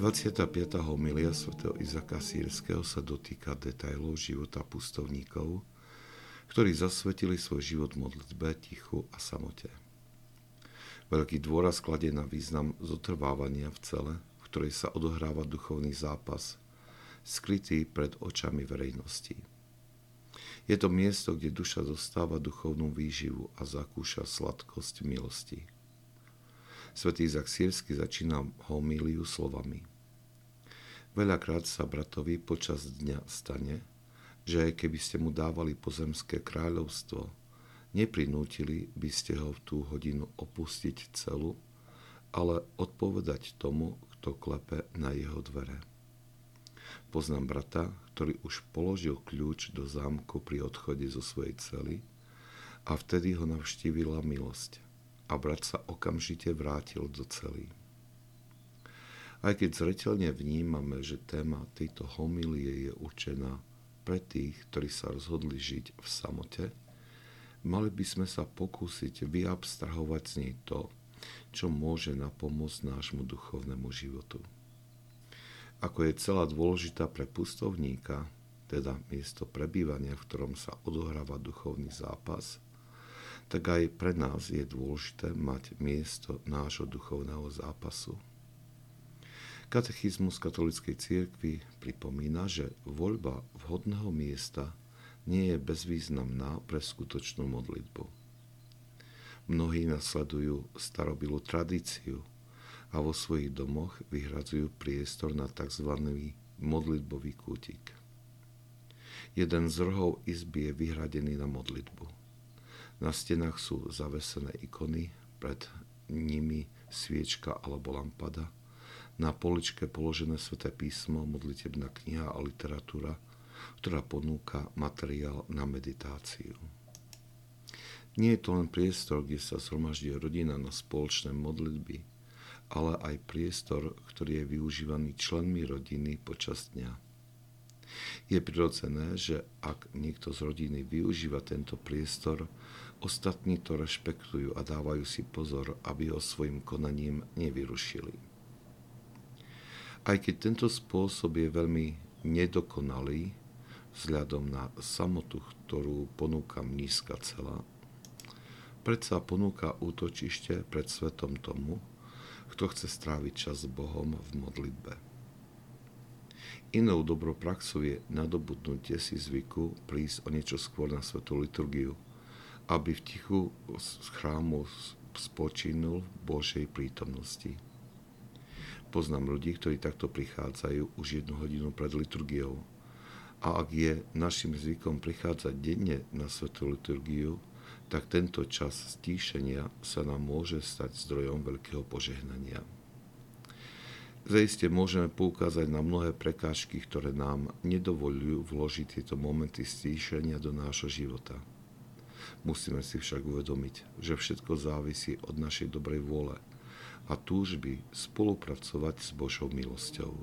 25. homilia svätého Izaka Sírskeho sa dotýka detajlov života pustovníkov, ktorí zasvetili svoj život modlitbe, tichu a samote. Veľký dôraz kladie na význam zotrvávania v cele, v ktorej sa odohráva duchovný zápas, skrytý pred očami verejnosti. Je to miesto, kde duša dostáva duchovnú výživu a zakúša sladkosť milosti. Svetý Izak Sírsky začína homíliu slovami. Veľakrát sa bratovi počas dňa stane, že aj keby ste mu dávali pozemské kráľovstvo, neprinútili by ste ho v tú hodinu opustiť celu, ale odpovedať tomu, kto klepe na jeho dvere. Poznám brata, ktorý už položil kľúč do zámku pri odchode zo svojej cely a vtedy ho navštívila milosť a brat sa okamžite vrátil do cely. Aj keď zretelne vnímame, že téma tejto homilie je určená pre tých, ktorí sa rozhodli žiť v samote, mali by sme sa pokúsiť vyabstrahovať z nej to, čo môže napomôcť nášmu duchovnému životu ako je celá dôležitá pre pustovníka, teda miesto prebývania, v ktorom sa odohráva duchovný zápas, tak aj pre nás je dôležité mať miesto nášho duchovného zápasu. Katechizmus katolíckej cirkvi pripomína, že voľba vhodného miesta nie je bezvýznamná pre skutočnú modlitbu. Mnohí nasledujú starobilú tradíciu, a vo svojich domoch vyhradzujú priestor na tzv. modlitbový kútik. Jeden z rohov izby je vyhradený na modlitbu. Na stenách sú zavesené ikony, pred nimi sviečka alebo lampada, na poličke položené sveté písmo, modlitebná kniha a literatúra, ktorá ponúka materiál na meditáciu. Nie je to len priestor, kde sa zhromaždí rodina na spoločné modlitby, ale aj priestor, ktorý je využívaný členmi rodiny počas dňa. Je prirodzené, že ak niekto z rodiny využíva tento priestor, ostatní to rešpektujú a dávajú si pozor, aby ho svojim konaním nevyrušili. Aj keď tento spôsob je veľmi nedokonalý, vzhľadom na samotu, ktorú ponúka nízka cela, predsa ponúka útočište pred svetom tomu, kto chce stráviť čas s Bohom v modlitbe. Inou dobropraxou je nadobudnutie si zvyku prísť o niečo skôr na svetú liturgiu, aby v tichu z chrámu spočinul v Božej prítomnosti. Poznám ľudí, ktorí takto prichádzajú už jednu hodinu pred liturgiou. A ak je našim zvykom prichádzať denne na svetú liturgiu, tak tento čas stíšenia sa nám môže stať zdrojom veľkého požehnania. Zaiste môžeme poukázať na mnohé prekážky, ktoré nám nedovolujú vložiť tieto momenty stíšenia do nášho života. Musíme si však uvedomiť, že všetko závisí od našej dobrej vôle a túžby spolupracovať s Božou milosťou.